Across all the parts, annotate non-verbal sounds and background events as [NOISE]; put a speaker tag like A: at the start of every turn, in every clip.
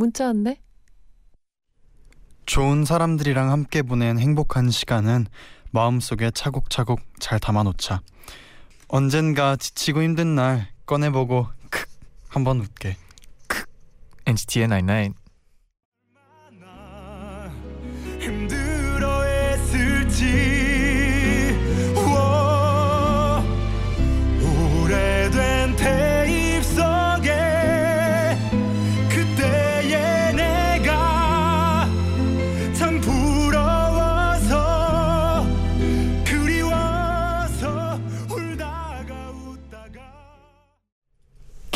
A: 문자 왔네.
B: 좋은 사람들이랑 함께 보낸 행복한 시간은 마음속에 차곡차곡 잘 담아놓자. 언젠가 지치고 힘든 날 꺼내보고 크 한번 웃게.
C: 크 NCT의
D: 99.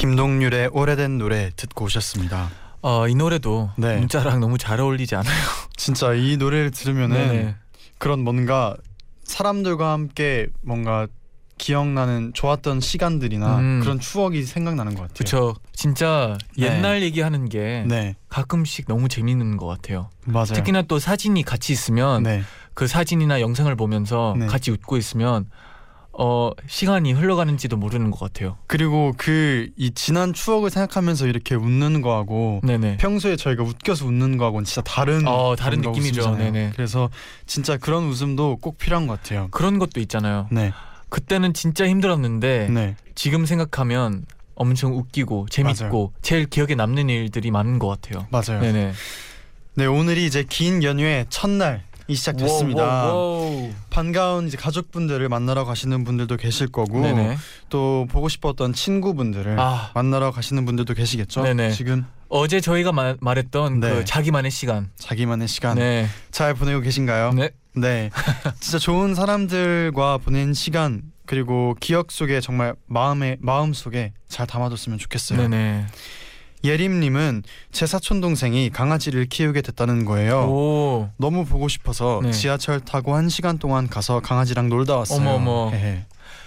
B: 김동률의 오래된 노래 듣고 오셨습니다.
C: 어, 이 노래도
B: 네.
C: 문자랑 너무 잘 어울리지 않아요? [LAUGHS]
B: 진짜 이 노래를 들으면은
C: 네네.
B: 그런 뭔가 사람들과 함께 뭔가 기억나는 좋았던 시간들이나
C: 음.
B: 그런 추억이 생각나는 것 같아요.
C: 그쵸. 진짜
B: 네.
C: 옛날 얘기하는 게
B: 네,
C: 가끔씩 너무 재밌는 것 같아요.
B: 맞아요.
C: 특히나 또 사진이 같이 있으면
B: 네,
C: 그 사진이나 영상을 보면서
B: 네.
C: 같이 웃고 있으면 어 시간이 흘러가는지도 모르는 것 같아요.
B: 그리고 그 이 지난 추억을 생각하면서 이렇게 웃는 거하고
C: 네네.
B: 평소에 저희가 웃겨서 웃는 거하고는 진짜 다른
C: 어, 다른 느낌이죠.
B: 웃음이잖아요.
C: 네네.
B: 그래서 진짜 그런 웃음도 꼭 필요한 것 같아요.
C: 그런 것도 있잖아요.
B: 네,
C: 그때는 진짜 힘들었는데
B: 네,
C: 지금 생각하면 엄청 웃기고 재밌고 제일 기억에 남는 일들이 많은 것 같아요.
B: 맞아요.
C: 네네.
B: 네, 오늘이 이제 긴 연휴의 첫날 이 시작됐습니다. 반가운 이제 가족분들을 만나러 가시는 분들도 계실 거고
C: 네네.
B: 또 보고 싶었던 친구분들을
C: 아
B: 만나러 가시는 분들도 계시겠죠.
C: 네네.
B: 지금
C: 어제 저희가 마, 말했던
B: 네.
C: 그 자기만의 시간.
B: 자기만의 시간
C: 네.
B: 잘 보내고 계신가요?
C: 네.
B: 네. 진짜 좋은 사람들과 보낸 시간 그리고 기억 속에 정말 마음에 마음 속에 잘 담아뒀으면 좋겠어요.
C: 네네.
B: 예림님은 제 사촌 동생이 강아지를 키우게 됐다는 거예요.
C: 오.
B: 너무 보고 싶어서
C: 네.
B: 지하철 타고 한 시간 동안 가서 강아지랑 놀다 왔어요.
C: 어머.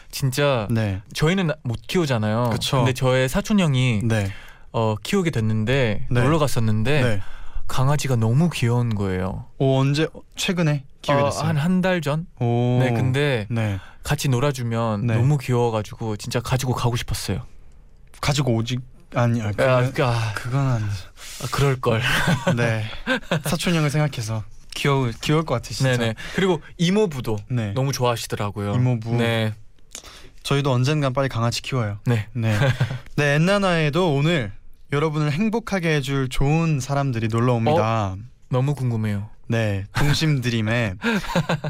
C: 진짜
B: 네,
C: 저희는 못 키우잖아요.
B: 그쵸.
C: 근데 저의 사촌 형이
B: 네,
C: 어, 키우게 됐는데
B: 네.
C: 놀러 갔었는데
B: 네.
C: 강아지가 너무 귀여운 거예요.
B: 오 언제 최근에 키우게 됐어요?
C: 한한 달 전?
B: 오.
C: 네, 근데
B: 네
C: 같이 놀아주면
B: 네.
C: 너무 귀여워가지고 진짜 가지고 가고 싶었어요.
B: 가지고 오지 아니 아,
C: 아,
B: 그건,
C: 아,
B: 그건 아니죠.
C: 그럴 걸. [LAUGHS]
B: 네 사촌 형을 생각해서 귀여울 귀여울 것 같아 진짜.
C: 네네. 그리고 이모부도
B: 네.
C: 너무 좋아하시더라고요.
B: 이모부.
C: 네.
B: 저희도 언젠간 빨리 강아지 키워요.
C: 네.
B: 네. 네, 엔나나에도 오늘 여러분을 행복하게 해줄 좋은 사람들이 놀러 옵니다.
C: 너무 궁금해요.
B: 네, 동심 드림의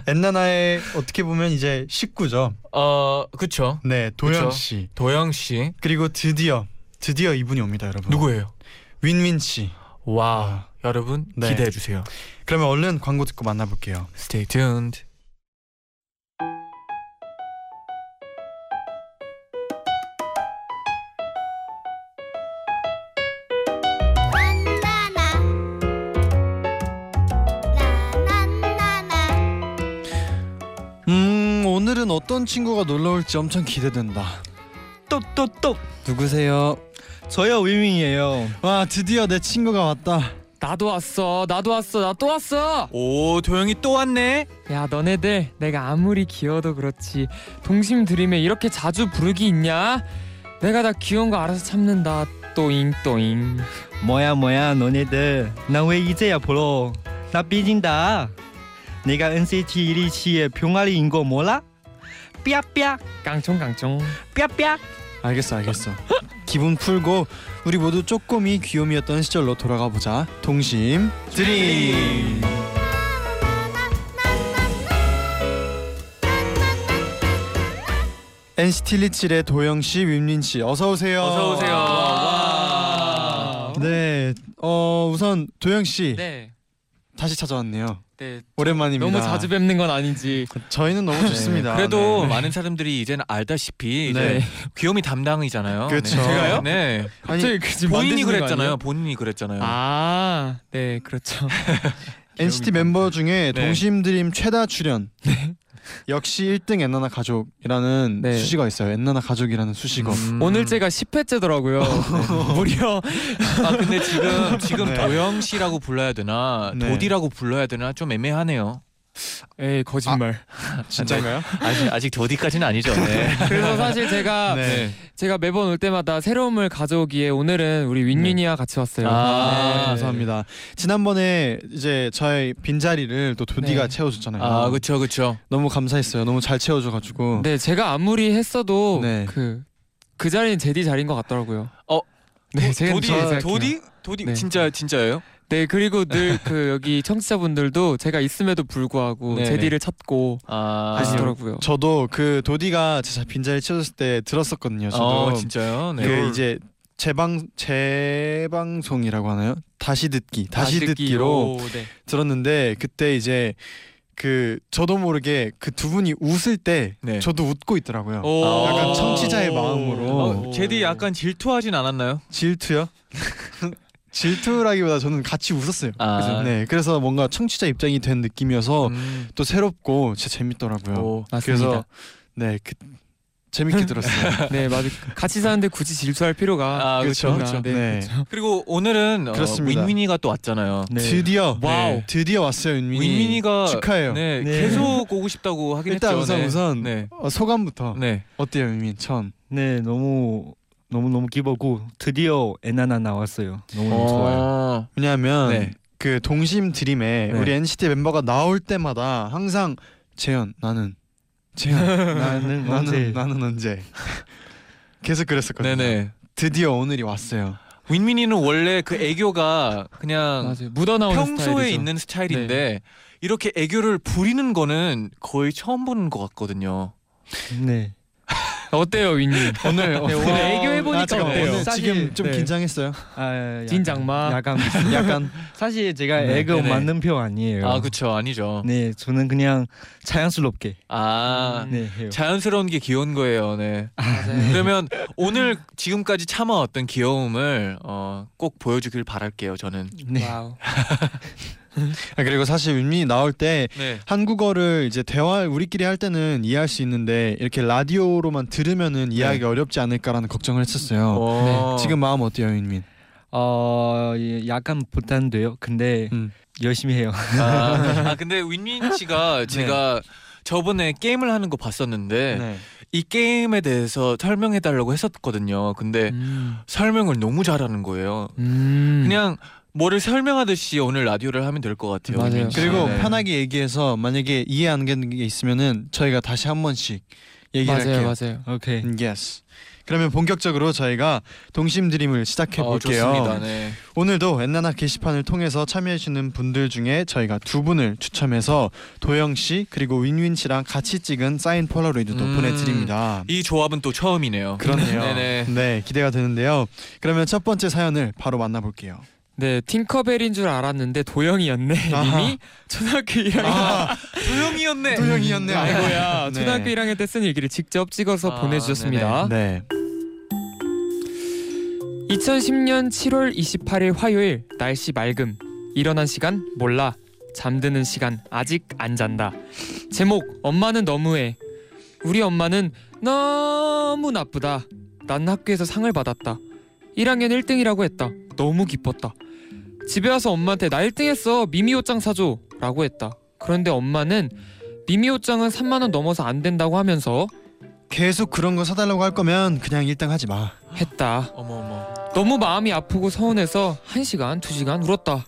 B: 엔나나의 어떻게 보면 이제 식구죠.
C: 어, 그쵸.
B: 네, 도영
C: 그쵸.
B: 씨
C: 도영 씨
B: 그리고 드디어 드디어 이분이 옵니다, 여러분.
C: 누구예요?
B: 윈윈 씨.
C: 와, 여러분
B: 네.
C: 기대해 주세요.
B: 그러면 얼른 광고 듣고 만나볼게요.
C: Stay tuned.
B: 음, 오늘은 어떤 친구가 놀러 올지 엄청 기대된다.
E: 똑똑똑
B: 누구세요?
E: 저요 위밍이에요.
B: 와, 드디어 내 친구가 왔다.
F: 나도 왔어 나도 왔어 나 또 왔어.
C: 오, 도영이 또 왔네.
F: 야 너네들 내가 아무리 귀여워도 그렇지. 동심 드림에 이렇게 자주 부르기 있냐? 내가 다 귀여운 거 알아서 참는다. 또잉 또잉.
E: 뭐야 뭐야 너네들. 나 왜 이제야 불러? 나 삐진다. 내가 NCT 127의 병아리인 거 몰라? 삐약삐약.
F: 깡총 깡총.
E: 삐약삐약
B: 알겠어, 알겠어. 기분 풀고 우리 모두 쪼꼬미 귀요미였던 시절로 돌아가 보자. 동심 드림. NCT 127의 도영 씨, 윈윈 씨, 어서 오세요.
C: 어서 오세요. 와.
B: 네, 어 우선 도영 씨
F: 네
B: 다시 찾아왔네요.
F: 네,
B: 오랜만입니다.
F: 너무 자주 뵙는 건 아닌지.
B: 저희는 너무 좋습니다.
C: 그래도
B: 네.
C: 많은 사람들이 이제는 알다시피
B: 네.
C: 이제 귀요미 담당이잖아요.
B: 그렇죠.
C: 네.
F: 제가요?
C: 네.
B: 아니
F: 갑자기 그
C: 본인이 그랬잖아요. 본인이 그랬잖아요.
F: 아, 네, 그렇죠. [LAUGHS]
B: NCT 멤버 중에
C: 네.
B: 동심 드림 최다 출연. 역시 1등 엔나나 가족이라는
F: 네.
B: 수식어가 있어요. 엔나나 가족이라는 수식어.
C: 음.
F: 오늘째가 10회째더라고요. [LAUGHS] 무려
C: 아 근데 지금 지금
B: 네.
C: 도영 씨라고 불러야 되나
B: 네.
C: 도디라고 불러야 되나 좀 애매하네요.
F: 에이 거짓말. [LAUGHS]
B: 진짜인가요?
C: 아직 아직 도디까지는 아니죠. 네. [LAUGHS]
F: 그래서 사실 제가
B: 네.
F: 제가 매번 올 때마다 새로움을 가져오기에 오늘은 우리 윈윈이와 같이 왔어요.
C: 아,
B: 네, 감사합니다. 지난번에 이제 저의 빈 자리를 또 도디가
F: 네.
B: 채워줬잖아요.
C: 아 그렇죠 그렇죠.
B: 너무 감사했어요. 너무 잘 채워줘가지고.
F: 네, 제가 아무리 했어도
B: 네.
F: 그그 자리는 제디 자리인 것 같더라고요.
C: 어,
F: 네,
C: 도-
F: 제가
C: 도디. 도디 도디
F: 네.
C: 진짜 진짜예요?
F: 네, 그리고 늘 [LAUGHS] 그 여기 청취자분들도 제가 있음에도 불구하고
C: 네네.
F: 제디를 찾고
C: 아
F: 하시더라고요.
B: 저도 그 도디가 제 빈자리 채워줬을 때 들었었거든요. 저도
C: 어 진짜요? 네.
B: 그 이제 재방 재방송이라고 하나요? 다시 듣기 다시, 듣기로
F: 듣기로, 네.
B: 들었는데 그때 이제 그 저도 모르게 그 두 분이 웃을 때
C: 네.
B: 저도 웃고 있더라고요.
F: 오.
B: 약간 청취자의 마음으로.
C: 어, 재디 약간 질투하진 않았나요?
B: 질투요? [LAUGHS] 질투라기보다 저는 같이 웃었어요.
C: 아.
B: 그래서, 네, 그래서 뭔가 청취자 입장이 된 느낌이어서
C: 음.
B: 또 새롭고 진짜 재밌더라고요.
C: 오,
F: 맞습니다.
B: 그래서 네, 그 재밌게 [LAUGHS] 들었어요.
F: 네, 맞아. 같이 사는데 굳이 질투할 필요가
C: 아, 그렇죠.
B: 그렇죠.
F: 네,
B: 네.
F: 그렇죠.
C: 그리고 오늘은 어. 윈윈이가 또 왔잖아요.
E: 네.
B: 드디어
C: wow.
B: 드디어 왔어요, 윈윈이.
C: 윈윈이가
B: 축하해요.
C: 네,
E: 네.
C: 계속 오고 싶다고 하긴
B: 일단
C: 했죠.
B: 우선
C: 네.
B: 우선
C: 네.
B: 어, 소감부터
C: 네.
B: 어때요, 윤민? 처음.
E: 네, 너무 너무 너무 기쁘고 드디어 에나나 나왔어요. 너무 너무 좋아요.
C: 어.
B: 왜냐하면
C: 네.
B: 그 동심 드림에
C: 네.
B: 우리 NCT 멤버가 나올 때마다 항상 재현 나는 재현 [LAUGHS]
E: 나는 언제
B: 나는 나는 언제 계속 그랬었거든요.
C: 네네.
B: 드디어 오늘이 왔어요.
C: 윈윈이는 원래 그 애교가 그냥
F: 맞아요. 묻어 나오는
C: 평소에
F: 스타일이죠. 네.
C: 있는 스타일인데 이렇게 애교를 부리는 거는 거의 처음 보는 것 같거든요.
E: 네.
F: 어때요, 윈님?
B: 오늘
F: 네, 오늘 애교 해보니까
B: 아,
F: 어때요?
B: 오늘
E: 사실,
B: 지금 좀
E: 네.
B: 긴장했어요.
E: 아,
F: 진장마.
E: 약간 [LAUGHS]
B: 약간
E: 사실 제가
B: 네,
E: 애교
C: 네네.
E: 맞는 표 아니에요.
C: 아 그쵸 아니죠.
E: 네, 저는 그냥 자연스럽게
C: 아
E: 네 해요.
C: 자연스러운 게 귀여운 거예요. 네.
F: 맞아요.
C: 그러면 오늘 지금까지 참아왔던 귀여움을 어, 꼭 보여주길 바랄게요. 저는.
E: 네. [LAUGHS]
B: 아, 그리고 사실 윤민이 나올 때
C: 네.
B: 한국어를 이제 대화 우리끼리 할 때는 이해할 수 있는데 이렇게 라디오로만 들으면은 이해하기 어렵지 않을까라는 걱정을 했었어요.
C: 어.
B: 지금 마음 어때요, 윤민?
E: 어, 예, 약간 부담돼요. 근데
B: 음.
E: 열심히 해요.
C: 아, [LAUGHS] 아, 근데 윈윈 씨가 제가 저번에 게임을 하는 거 봤었는데
B: 네.
C: 이 게임에 대해서 설명해 달라고 했었거든요. 근데
F: 음.
C: 설명을 너무 잘하는 거예요.
F: 음.
C: 그냥 뭐를 설명하듯이 오늘 라디오를 하면 될 것 같아요.
F: 맞아요.
B: 그리고
C: 네.
B: 편하게 얘기해서 만약에 이해 안 되는 게 있으면은 저희가 다시 한 번씩 얘기할게요.
F: 맞아요, 맞아요.
E: 오케이.
B: 음, yes. 그러면 본격적으로 저희가 동심 드림을 시작해
C: 어,
B: 볼게요.
C: 좋습니다. 네.
B: 오늘도 엔나나 게시판을 통해서 참여해 주시는 분들 중에 저희가 두 분을 추첨해서 도영 씨 그리고 윈윈 씨랑 같이 찍은 사인 폴라로이드도
C: 음.
B: 보내드립니다.
C: 이 조합은 또 처음이네요.
B: 그렇네요.
C: 네네. [LAUGHS]
B: 네, 기대가 되는데요. 그러면 첫 번째 사연을 바로 만나볼게요.
F: 네, 팅커벨인 줄 알았는데 도영이었네.
B: 아하.
F: 님이 초등학교 1학년
B: 아, [LAUGHS]
C: 도영이었네.
B: 도영이었네.
F: 아이고야.
B: 네.
F: 초등학교 1학년 때 쓴 일기를 직접 찍어서
C: 아,
F: 보내주셨습니다.
B: 네.
F: 2010년 7월 28일 화요일 날씨 맑음 일어난 시간 몰라 잠드는 시간 아직 안 잔다 제목 엄마는 너무해 우리 엄마는 너무 나쁘다 난 학교에서 상을 받았다 1학년 1등이라고 했다 너무 기뻤다 집에 와서 엄마한테 나 1등했어 미미 옷장 사줘 라고 했다 그런데 엄마는 미미 옷장은 3만원 넘어서 안 된다고 하면서
B: 계속 그런 거 사달라고 할 거면 그냥 1등 하지 마.
F: 했다
C: 어머 어머.
F: 너무 마음이 아프고 서운해서 한시간두시간 울었다.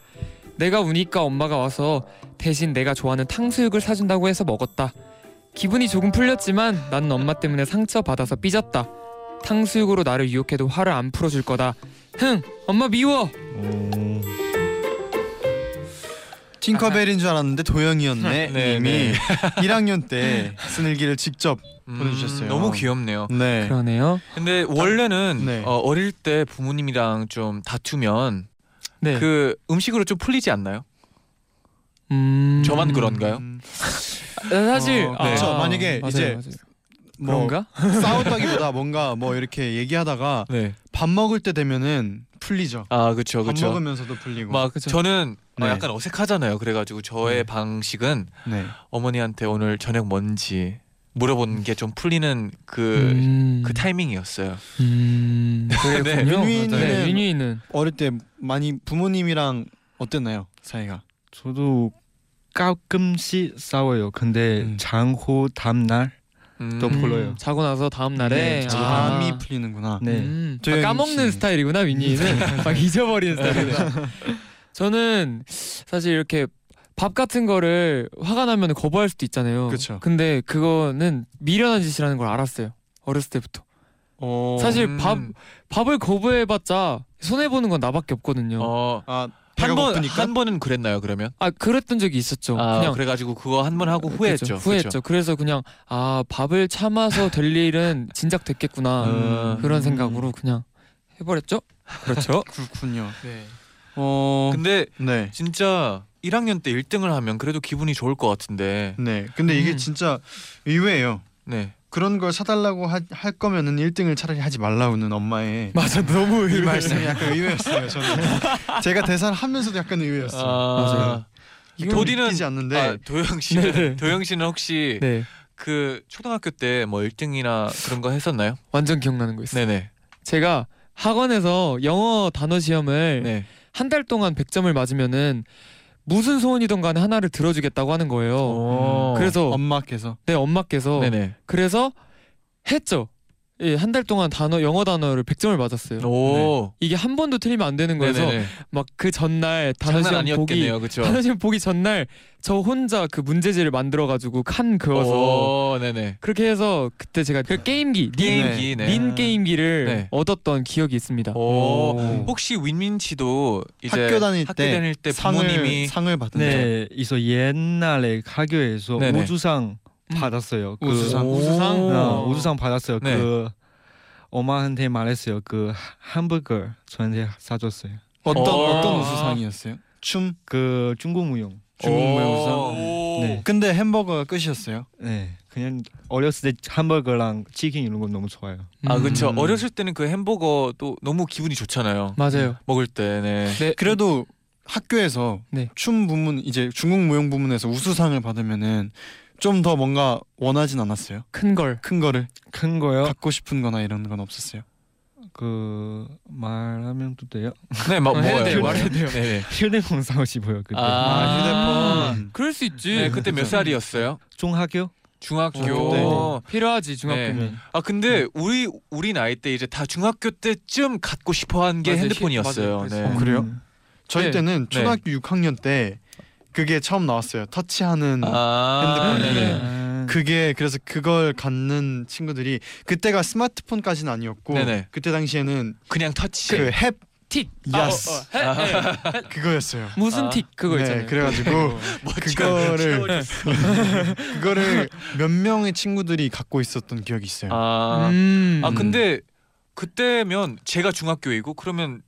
F: 내가 우니까 엄마가 와서 대신 내가 좋아하는 탕수육을 사준다고 해서 먹었다. 기분이 조금 풀렸지만 나는 엄마 때문에 상처받아서 삐졌다. 탕수육으로 나를 유혹해도 화를 안 풀어줄 거다. 흥! 엄마 미워!
E: 오.
B: 팅커벨인 줄 알았는데 도영이었네.
C: 네,
B: 님이
C: 네.
B: 1학년 [LAUGHS] 때쓴 일기를 직접
C: 음,
B: 보내주셨어요.
C: 너무 귀엽네요.
B: 네.
F: 그러네요.
C: 근데 원래는
B: 네.
C: 어, 어릴 때 부모님이랑 좀 다투면
F: 네.
C: 그 음식으로 좀 풀리지 않나요?
F: 음.
C: 저만 그런가요?
G: 음,
F: 사실
G: 어,
F: 아,
B: 그쵸. 만약에
F: 맞아요,
B: 이제. 뭐
F: 그런가? [LAUGHS]
B: 싸웠다기보다 뭔가 뭐 이렇게 얘기하다가
C: 네.
B: 밥 먹을 때 되면은 풀리죠.
C: 아 그렇죠
B: 밥
C: 그렇죠.
B: 먹으면서도 풀리고.
C: 막
F: 그쵸.
C: 저는 어,
B: 네.
C: 약간 어색하잖아요. 그래가지고 저의
B: 네.
C: 방식은
B: 네.
C: 어머니한테 오늘 저녁 뭔지 물어보는 게좀 풀리는 그.
F: 음.
C: 그 타이밍이었어요.
F: 음. [LAUGHS] 그랬군요.
B: 윤희는-
F: 네, 윤희는
B: 어릴 때 많이 부모님이랑 어땠나요 사이가?
E: 저도 가끔씩 싸워요. 근데
B: 음.
E: 장호 다음 날
C: 음.
E: 또 불러요.
F: 자고 나서 다음 날에
E: 네, 나서.
B: 잠이
F: 아.
B: 풀리는구나.
E: 네.
F: 음, 아, 까먹는
B: 씨.
F: 스타일이구나 윈니는 [LAUGHS] 막 잊어버리는 스타일이다. [LAUGHS] 저는 사실 이렇게 밥 같은 거를 화가 나면 거부할 수도 있잖아요.
B: 그쵸.
F: 근데 그거는 미련한 짓이라는 걸 알았어요. 어렸을 때부터.
B: 어.
F: 사실
C: 음.
F: 밥 밥을 거부해봤자 손해 보는 건 나밖에 없거든요.
C: 어,
B: 아 배가
C: 한 번,
B: 고프니까.
C: 한 번은 그랬나요, 그러면?
F: 아 그랬던 적이 있었죠.
C: 아,
F: 그냥
C: 그래가지고 그거 한 번 하고 후회했죠.
F: 그죠, 후회했죠.
C: 그쵸?
F: 그래서 그냥 아 밥을 참아서 될 일은 진작 됐겠구나
C: 음.
F: 그런 생각으로 그냥 해버렸죠. 그렇죠. [LAUGHS]
B: 그렇군요.
C: 네.
B: 어.
C: 근데
B: 네.
C: 진짜 1학년 때 1등을 하면 그래도 기분이 좋을 것 같은데.
B: 네. 근데 이게
F: 음.
B: 진짜 의외예요.
C: 네.
B: 그런 걸 사달라고 하, 할 거면은 1등을 차라리 하지 말라고는 엄마의 [LAUGHS]
F: 맞아 너무
B: 이 말씀이 약간 의외였어요. 저는 [LAUGHS] 제가 대사를 하면서도 약간 의외였어요.
C: 아, 도디는
B: 믿기지 않는데
C: 아, 도영 씨는
F: 네네.
C: 도영 씨는 혹시
F: 네
C: 그 초등학교 때 뭐 1등이나 그런 거 했었나요?
F: 완전 기억나는 거 있어요.
C: 네네.
F: 제가 학원에서 영어 단어 시험을
C: 네.
F: 한 달 동안 100점을 맞으면은 무슨 소원이든 간에 하나를 들어주겠다고 하는 거예요.
C: 오.
F: 그래서
B: 엄마께서
F: 내 엄마께서
C: 네네.
F: 그래서 했죠. 예, 한 달 동안 단어 영어 단어를 100점을 맞았어요.
C: 오.
F: 이게 한 번도 틀리면 안 되는 거여서
C: 네네네.
F: 막 그 전날 단어
C: 장난
F: 시험 보기
C: 아니었겠네요, 그렇죠?
F: 단어 시험 보기 전날 저 혼자 그 문제지를 만들어 가지고 칸 그어서
C: 오, 네네.
F: 그렇게 해서 그때 제가 그 게임기 닌,
C: 게임기, 네.
F: 닌 게임기를
C: 네.
F: 얻었던 기억이 있습니다.
C: 오.
B: 오.
C: 혹시 윈민 씨도 이제
B: 학교 다닐 때
C: 다닐 때
B: 상을
C: 부모님이
B: 상을 받은 적
E: 네, 있어 옛날에 학교에서
C: 네네.
E: 우주상
F: 음.
E: 받았어요. 그,
B: 우수상.
C: 오.
F: 우수상?
E: 어, 우주상 받았어요.
C: 네.
E: 그 엄마한테 말했어요. 그 hamburger 저한테 사줬어요.
B: 어떤
C: 어.
B: 어떤 우수상이었어요? 춤
E: 그 중국 무용.
B: 중국 무용상.
C: 오.
E: 네.
B: 근데 햄버거가 끝이었어요.
E: 네, 그냥 어렸을 때 hamburger랑 치킨 이런 거 너무 좋아요.
C: 아
F: 음.
C: 그렇죠. 어렸을 때는 그 햄버거도 너무 기분이 좋잖아요.
F: 맞아요.
C: 먹을 때. 네.
F: 네.
B: 그래도 학교에서
F: 네.
B: 춤 부문 이제 중국 무용 부문에서 우수상을 받으면은 좀 더 뭔가 원하진 않았어요.
F: 큰 걸.
B: 큰 거를
E: 큰 거요?
B: 갖고 싶은 거나 이런 건 없었어요.
E: 그 말하면 또 돼요?
C: 네, 막
F: 어, 해야
C: 뭐예요?
F: 돼요,
C: 뭐예요?
F: 말해야 돼요.
C: 네.
E: 휴대폰 사고 싶어요 그때.
C: 아,
B: 휴대폰.
F: 그럴 수 있지.
C: 네, 그때 몇 살이었어요?
E: 중학교?
C: 중학교.
B: 어,
F: 필요하지 중학교면.
C: 아 근데 우리 우리 나이 때 이제 다 중학교 때쯤 갖고 싶어한 게. 핸드폰이었어요.
F: 맞아요.
C: 네.
B: 어, 그래요?
E: 음.
B: 저희
F: 네.
B: 때는
C: 네.
B: 초등학교 6학년 때 그게 처음 나왔어요. 터치하는
C: 아,
B: 핸드폰이.
E: 아,
B: 그게 그래서 그걸 갖는 친구들이 그때가 스마트폰까지는 아니었고
C: 네네.
B: 그때 당시에는
C: 그냥 터치.
B: 그��
F: 틱.
B: 야스.
F: 아, 어, 어, 해, 해.
B: 그거였어요.
F: 무슨
C: 아.
F: 틱 그거
B: 네,
F: 있잖아요.
B: 그래가지고
C: 멋져.
B: 그거를 [LAUGHS] 그거를 몇 명의 친구들이 갖고 있었던 기억이 있어요.
C: 아,
F: 음.
C: 아 근데 그때면 제가 중학교이고 그러면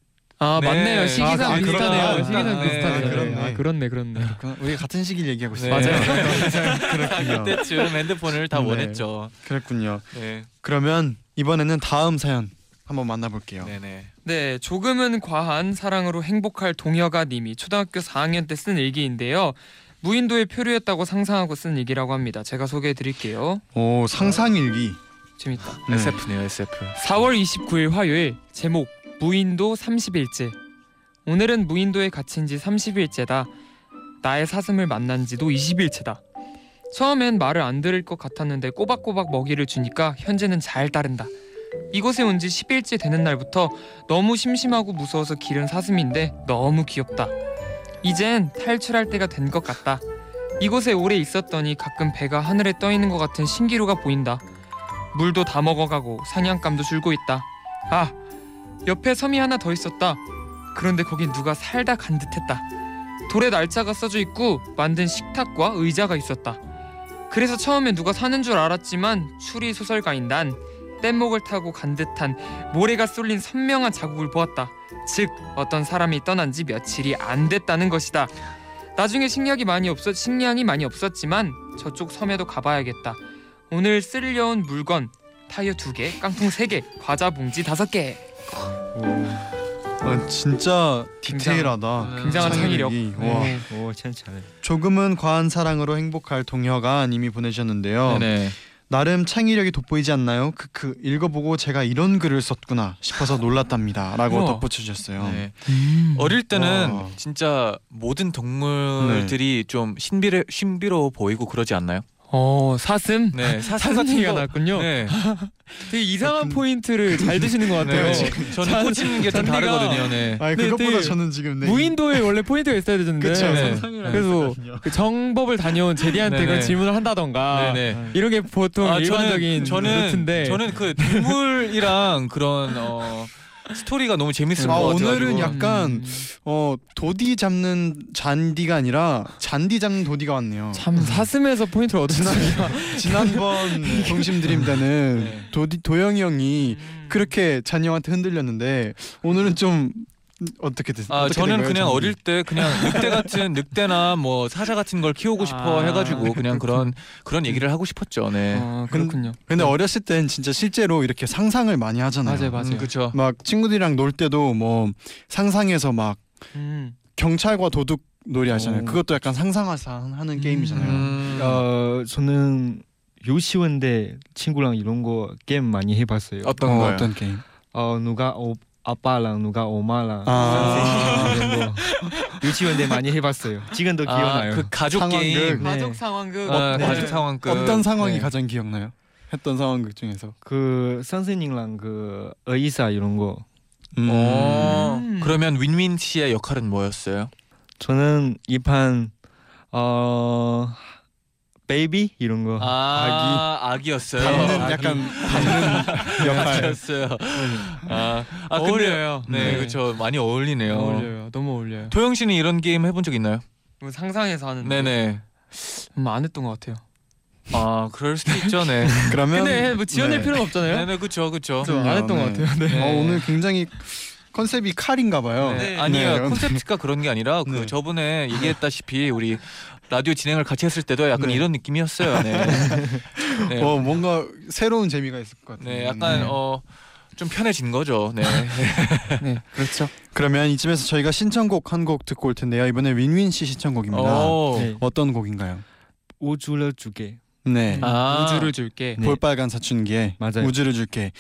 F: 아
C: 네.
F: 맞네요. 시기상
B: 아,
F: 비슷하네요.
B: 그렇구나.
F: 시기상
C: 네,
F: 비슷하네요.
B: 그렇네.
F: 아, 그렇네 그렇네.
B: 그렇구나. 우리가 같은 시기를 얘기하고 있어요.
C: 맞아요. [LAUGHS]
B: 그렇군요.
C: 그때쯤 핸드폰을 다
B: 네.
C: 원했죠.
B: 그렇군요.
C: 네,
B: 그러면 이번에는 다음 사연 한번 만나볼게요.
C: 네네.
F: 네, 조금은 과한 사랑으로 행복할 동혁아 님이 초등학교 4학년 때 쓴 일기인데요. 무인도의 표류였다고 상상하고 쓴 일기라고 합니다. 제가 소개해 드릴게요.
B: 오 상상 일기.
F: 재밌다.
B: 네.
C: SF네요, SF.
F: 4월 29일 화요일 제목 무인도 30일째. 오늘은 무인도에 갇힌 지 30일째다. 나의 사슴을 만난 지도 20일째다. 처음엔 말을 안 들을 것 같았는데 꼬박꼬박 먹이를 주니까 현재는 잘 따른다. 이곳에 온 지 10일째 되는 날부터 너무 심심하고 무서워서 기른 사슴인데 너무 귀엽다. 이젠 탈출할 때가 된 것 같다. 이곳에 오래 있었더니 가끔 배가 하늘에 떠 있는 것 같은 신기루가 보인다. 물도 다 먹어가고 사냥감도 줄고 있다. 아, 옆에 섬이 하나 더 있었다. 그런데 거긴 누가 살다 간 듯했다. 돌에 날짜가 써져 있고 만든 식탁과 의자가 있었다. 그래서 처음에 누가 사는 줄 알았지만 추리 소설가인 난 뗏목을 타고 간 듯한 모래가 쏠린 선명한 자국을 보았다. 즉 어떤 사람이 떠난 지 며칠이 안 됐다는 것이다. 나중에 식량이 많이 없었 식량이 많이 없었지만 저쪽 섬에도 가봐야겠다. 오늘 쓰려온 물건 타이어 두 개, 깡통 세 개, 과자 봉지 다섯 개.
B: 아, 진짜 디테일하다.
F: 굉장한 창의력.
B: 창의력이. 와.
F: 네.
E: 오, 참 잘해.
B: 조금은 과한 사랑으로 행복할 동혁아 님이 보내주셨는데요.
C: 네네.
B: 나름 창의력이 돋보이지 않나요? 크크 읽어보고 제가 이런 글을 썼구나 싶어서 놀랐답니다.라고
C: 우와.
B: 덧붙여주셨어요.
C: 네.
F: 음.
C: 어릴 때는
B: 와.
C: 진짜 모든 동물들이 좀 신비해 신비로워 보이고 그러지 않나요?
F: 어 사슴.
C: 네, 사슴
F: 사슴
C: 같은
F: 얘기가
C: 거.
F: 나왔군요.
C: 네,
F: 되게 이상한 포인트를 잘 드시는 것 같아요.
C: 네. 저는
F: 잔-
C: 꽂히는 게 좀 다르거든요. 네.
B: 아니
F: 네,
B: 그것보다
F: 되게
B: 저는 지금 네.
F: 무인도에 원래 포인트가 있어야 되는데
B: 그쵸
C: 네.
F: 그래서. 그 정법을 다녀온 제리한테
C: 네네.
F: 그런 질문을 한다던가
C: 네네.
F: 이런 게 보통
C: 아,
F: 일반적인
C: 저는
F: 루트인데
C: 저는 그 동물이랑 그런 어, 스토리가 너무 재밌을
B: 아,
C: 것
B: 오늘은
C: 같아가지고.
B: 약간
F: 음,
B: 어 도디 잡는 잔디가 아니라 잔디 잡는 도디가 왔네요.
F: 참 사슴에서 포인트를 얻은 [LAUGHS]
B: 지난번 [LAUGHS] 동심 드림 때는
C: 네.
B: 도디 도영이 형이 그렇게 잔이 형한테 흔들렸는데 오늘은 좀 어떻게 됐어요?
C: 아 저는 그냥 어릴 때 그냥 늑대 같은 [LAUGHS] 늑대나 뭐 사자 같은 걸 키우고 싶어
F: 아,
C: 해가지고 그냥 그런 그런 얘기를 하고 싶었죠. 네.
F: 어, 그렇군요.
B: 근데 어렸을 땐 진짜 실제로 이렇게 상상을 많이 하잖아요.
F: 맞아요, 맞아요.
C: 그렇죠.
B: 막 친구들이랑 놀 때도 뭐 상상해서 막
F: 음.
B: 경찰과 도둑 놀이 하잖아요.
E: 어.
B: 그것도 약간 상상해서 하는 게임이잖아요.
C: 음.
E: 어, 저는 유치원때 친구랑 이런 거 게임 많이 해봤어요.
C: 어떤
B: 어,
C: 거요?
B: 어떤 게임?
E: 어 누가 오, 아빠랑 누가 엄마랑
B: 아.
E: 선생님 이런 거 유치원 때 많이 해봤어요. 지금도
C: 아,
E: 기억나요.
C: 그 가족
B: 상황극.
C: 게임.
E: 네.
F: 가족 상황극.
C: 어,
E: 네.
C: 가족 상황극.
B: 어떤 상황이
E: 네.
B: 가장 기억나요? 했던 상황극 중에서.
E: 그 선생님이랑 그 의사 이런 거
B: 음.
C: 어,
F: 음.
C: 그러면 윈윈 씨의 역할은 뭐였어요?
E: 저는 이판 어 baby 이런 거
C: 아, 아기였어요.
B: 닮는
C: 아기.
B: 약간 닮는 [LAUGHS] 역할.
C: 아기였어요. 아, 아
F: 어울려요.
C: 네, 그렇죠. 많이 어울리네요.
F: 어울려요. 너무 어울려요.
C: 도영 씨는 이런 게임 해본 적 있나요?
F: 뭐 상상해서 하는데
C: 네네.
F: 음, 안 했던 것 같아요.
C: 아, 그럴 수도 있죠, 네. [LAUGHS]
B: 그러면
F: 근데 뭐 지어낼
B: 네.
F: 필요는 없잖아요.
C: 네네, 그렇죠, 그렇죠.
F: 저안 했던 것
B: 네.
F: 같아요. 네.
B: 어, 오늘 굉장히 컨셉이 칼인가 봐요.
C: 네.
F: 네.
C: 아니요,
B: 네.
C: 콘셉트가 그런 게 아니라 그
B: 네.
C: 저번에 얘기했다시피 우리 라디오 진행을 같이 했을 때도 약간
B: 네.
C: 이런 느낌이었어요. 네. 네.
B: 어, 뭔가 새로운 재미가 있을 것 같아요.
C: 네, 약간
B: 네.
C: 어. 좀 편해진 거죠. 네. [LAUGHS]
F: 네, 그렇죠.
B: 그러면 이쯤에서 저희가 신청곡 한 곡 듣고 올 텐데요. 이번에 윈윈 씨 신청곡입니다.
C: 오.
E: 네.
B: 어떤 곡인가요?
E: 우주를 주게
B: 네.
C: 아.
F: 우주를 줄게.
E: 네.
B: 볼빨간 사춘기에
E: 맞아요.
B: 우주를 줄게.